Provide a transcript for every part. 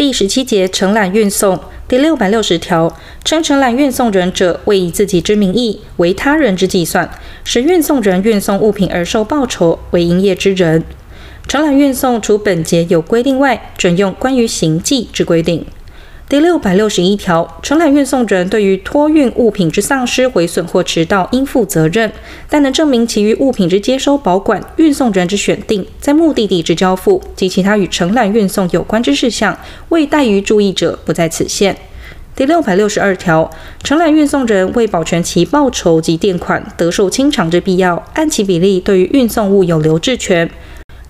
第十七节承揽运送第六百六十条，称承揽运送人者，为以自己之名义为他人之计算，使运送人运送物品而受报酬为营业之人。承揽运送除本节有规定外，准用关于行迹之规定。第六百六十一条，承揽运送人对于托运物品之丧失、毁损或迟到，应负责任，但能证明其余物品之接收、保管、运送人之选定、在目的地之交付及其他与承揽运送有关之事项，未怠于注意者，不在此限。第六百六十二条，承揽运送人为保全其报酬及垫款得受清偿之必要，按其比例对于运送物有留置权。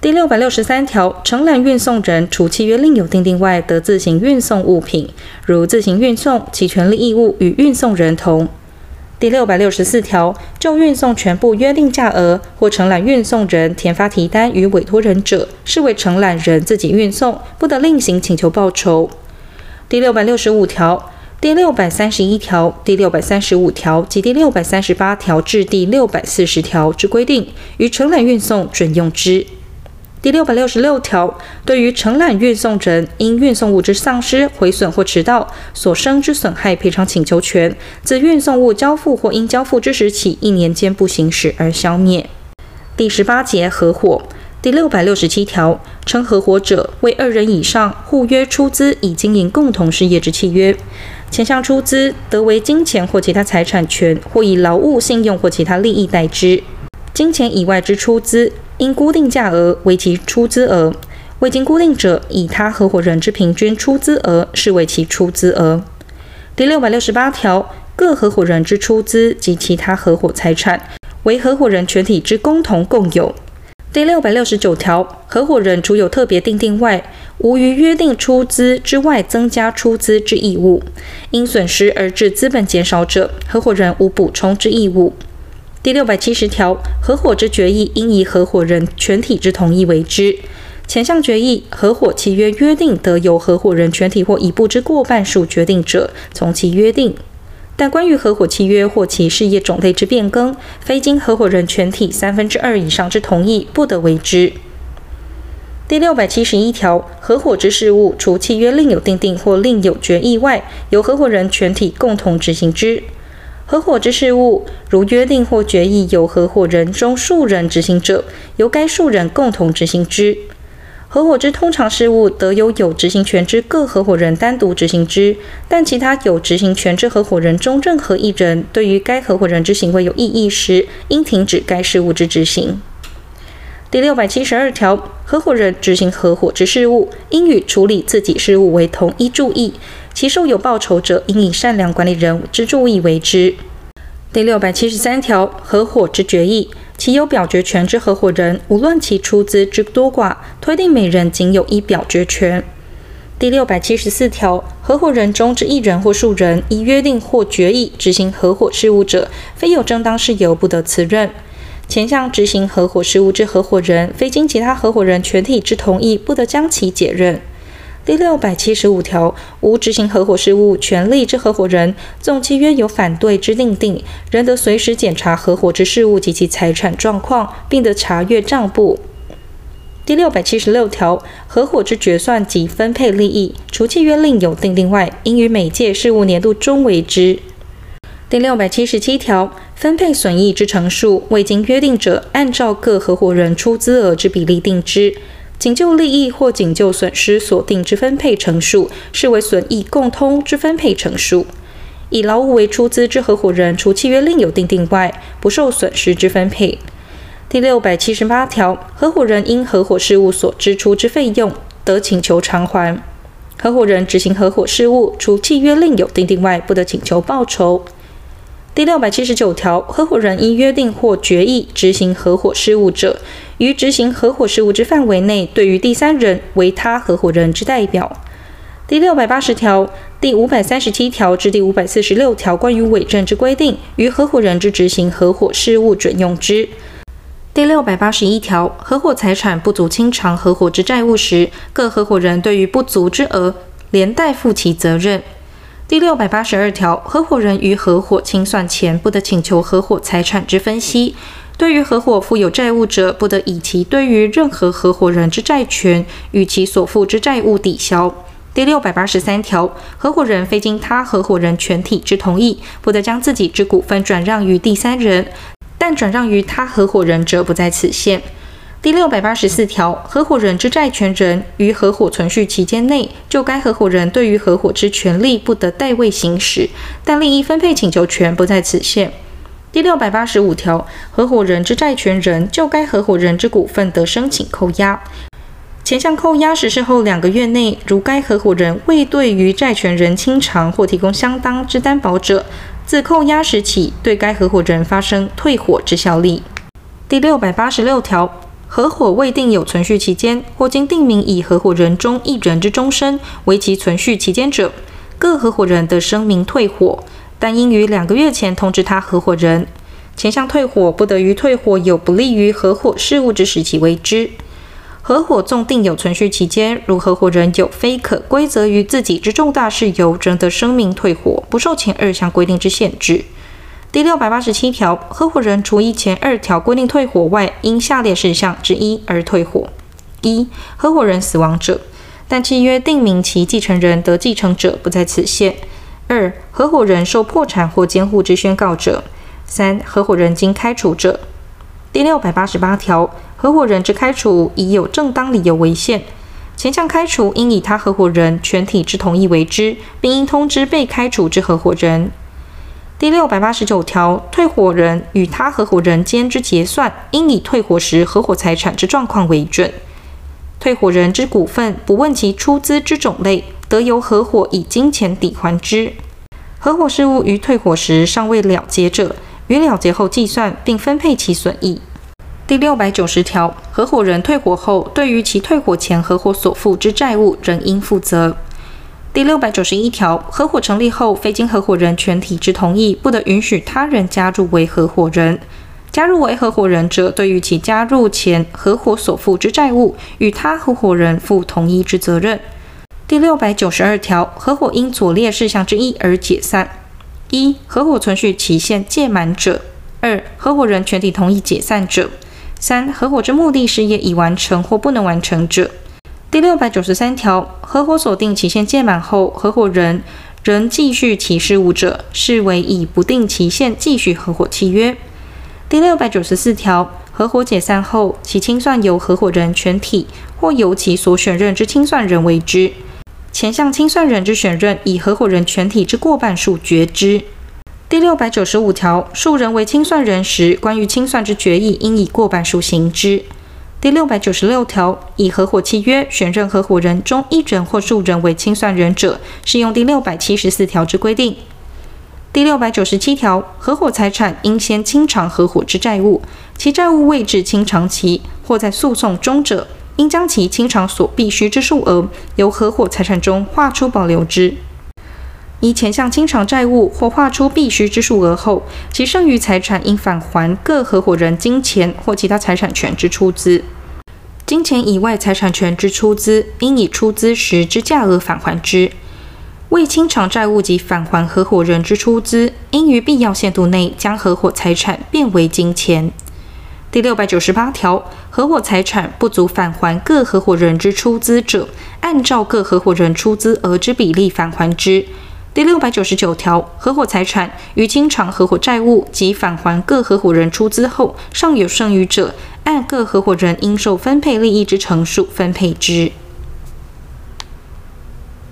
第六百六十三条，承揽运送人除契约另有订定外，得自行运送物品，如自行运送，其权利义务与运送人同。第六百六十四条，就运送全部约定价额或承揽运送人填发提单与委托人者，视为承揽人自己运送，不得另行请求报酬。第六百六十五条、第六百三十一条、第六百三十五条及第六百三十八条至第六百四十条之规定，于承揽运送准用之。第六百六十六条，对于承揽运送人因运送物之丧失、毁损或迟到所生之损害赔偿请求权，自运送物交付或应交付之时起一年间不行使而消灭。第十八节合伙第六百六十七条，称合伙者为二人以上互约出资以经营共同事业之契约，前项出资得为金钱或其他财产权，或以劳务、信用或其他利益代之。金钱以外之出资，因固定价额为其出资额，未经固定者，以他合伙人之平均出资额视为其出资额。第六百六十八条，各合伙人之出资及其他合伙财产，为合伙人全体之共同共有。第六百六十九条，合伙人除有特别订定外，无于约定出资之外增加出资之义务。因损失而致资本减少者，合伙人无补充之义务。第六百七十条，合伙之决议应以合伙人全体之同意为之。前项决议、合伙契约约定得由合伙人全体或一部之过半数决定者，从其约定。但关于合伙契约或其事业种类之变更，非经合伙人全体三分之二以上之同意，不得为之。第六百七十一条，合伙之事务，除契约另有订定或另有决议外，由合伙人全体共同执行之。合伙之事务，如约定或决议由合伙人中数人执行者，由该数人共同执行之。合伙之通常事务，得由有执行权之各合伙人单独执行之。但其他有执行权之合伙人中任何一人，对于该合伙人之行为有异议时，应停止该事务之执行。第六百七十二条，合伙人执行合伙之事务，应与处理自己事务为同一注意。其受有报酬者，应以善良管理人之注意为之。第六百七十三条，合伙之决议，其有表决权之合伙人，无论其出资之多寡，推定每人仅有一表决权。第六百七十四条，合伙人中之一人或数人，依约定或决议执行合伙事务者，非有正当事由，不得辞任。前项执行合伙事务之合伙人，非经其他合伙人全体之同意，不得将其解任。第六百七十五条，无执行合伙事务权利之合伙人，纵契约有反对之订定，仍得随时检查合伙之事务及其财产状况，并得查阅账簿。第六百七十六条，合伙之决算及分配利益，除契约另有订定外，应于每届事务年度终为之。第六百七十七条，分配损益之成数，未经约定者，按照各合伙人出资额之比例定之。仅就利益或仅就损失所定之分配成数，视为损益共通之分配成数。以劳务为出资之合伙人，除契约另有订定外，不受损失之分配。第六百七十八条，合伙人因合伙事务所支出之费用，得请求偿还。合伙人执行合伙事务，除契约另有订定外，不得请求报酬。第六百七十九条，合伙人依约定或决议执行合伙事务者，于执行合伙事务之范围内，对于第三人为他合伙人之代表。第六百八十条、第五百三十七条至第五百四十六条关于伪证之规定，于合伙人之执行合伙事务准用之。第六百八十一条，合伙财产不足清偿合伙之债务时，各合伙人对于不足之额，连带负其责任。第六百八十二条，合伙人于合伙清算前，不得请求合伙财产之分析。对于合伙负有债务者，不得以其对于任何合伙人之债权与其所负之债务抵销。第六百八十三条，合伙人非经他合伙人全体之同意，不得将自己之股份转让于第三人，但转让于他合伙人者不在此限。第六百八十四条，合伙人之债权人于合伙存续期间内，就该合伙人对于合伙之权利不得代位行使，但利益分配请求权不在此限。第六百八十五条，合伙人之债权人就该合伙人之股份得申请扣押。前项扣押实施后两个月内，如该合伙人未对于债权人清偿或提供相当之担保者，自扣押时起对该合伙人发生退伙之效力。第六百八十六条，合伙未定有存续期间，或经定名以合伙人中一人之终身为其存续期间者，各合伙人得声明退伙，但应于两个月前通知他合伙人。前项退伙不得于退伙有不利于合伙事务之时起为之。合伙纵定有存续期间，如合伙人有非可归责于自己之重大事由，仍得声明退伙，不受前二项规定之限制。第六百八十七条，合伙人除依前二条规定退伙外，因下列事项之一而退伙：一、合伙人死亡者，但契约定明其继承人得继承者不在此限；二、合伙人受破产或监护之宣告者；三、合伙人经开除者。第六百八十八条。合伙人之开除，以有正当理由为限。前项开除应以他合伙人全体之同意为之，并应通知被开除之合伙人。第六百八十九条，退伙人与他合伙人间之结算，应以退伙时合伙财产之状况为准。退伙人之股份，不问其出资之种类，得由合伙以金钱抵还之。合伙事务于退伙时尚未了结者，于了结后计算，并分配其损益。第六百九十条，合伙人退伙后，对于其退伙前合伙所负之债务，仍应负责。第六百九十一条，合伙成立后，非经合伙人全体之同意，不得允许他人加入为合伙人。加入为合伙人者，对于其加入前合伙所负之债务，与他合伙人负同一之责任。第六百九十二条，合伙因左列事项之一而解散：一、合伙存续期限届满者；二、合伙人全体同意解散者。三、合伙之目的事业已完成或不能完成者。第六百九十三条，合伙所定期限届满后，合伙人仍继续其事务者，视为以不定期限继续合伙契约。第六百九十四条，合伙解散后，其清算由合伙人全体或由其所选任之清算人为之。前项清算人之选任，以合伙人全体之过半数决之。第六百九十五条，数人为清算人时，关于清算之决议，应以过半数行之。第六百九十六条，以合伙契约选任合伙人中一人或数人为清算人者，适用第六百七十四条之规定。第六百九十七条，合伙财产应先清偿合伙之债务，其债务未至清偿期或在诉讼中者，应将其清偿所必须之数额，由合伙财产中划出保留之。依前项清偿债务或划出必须之数额后，其剩余财产应返还各合伙人金钱或其他财产权之出资。金钱以外财产权之出资，应以出资时之价额返还之。未清偿债务及返还合伙人之出资，应于必要限度内将合伙财产变为金钱。第六百九十八条，合伙财产不足返还各合伙人之出资者，按照各合伙人出资额之比例返还之。第六百九十九条，合伙财产于清偿合伙债务及返还各合伙人出资后，尚有剩余者，按各合伙人应受分配利益之成数分配之。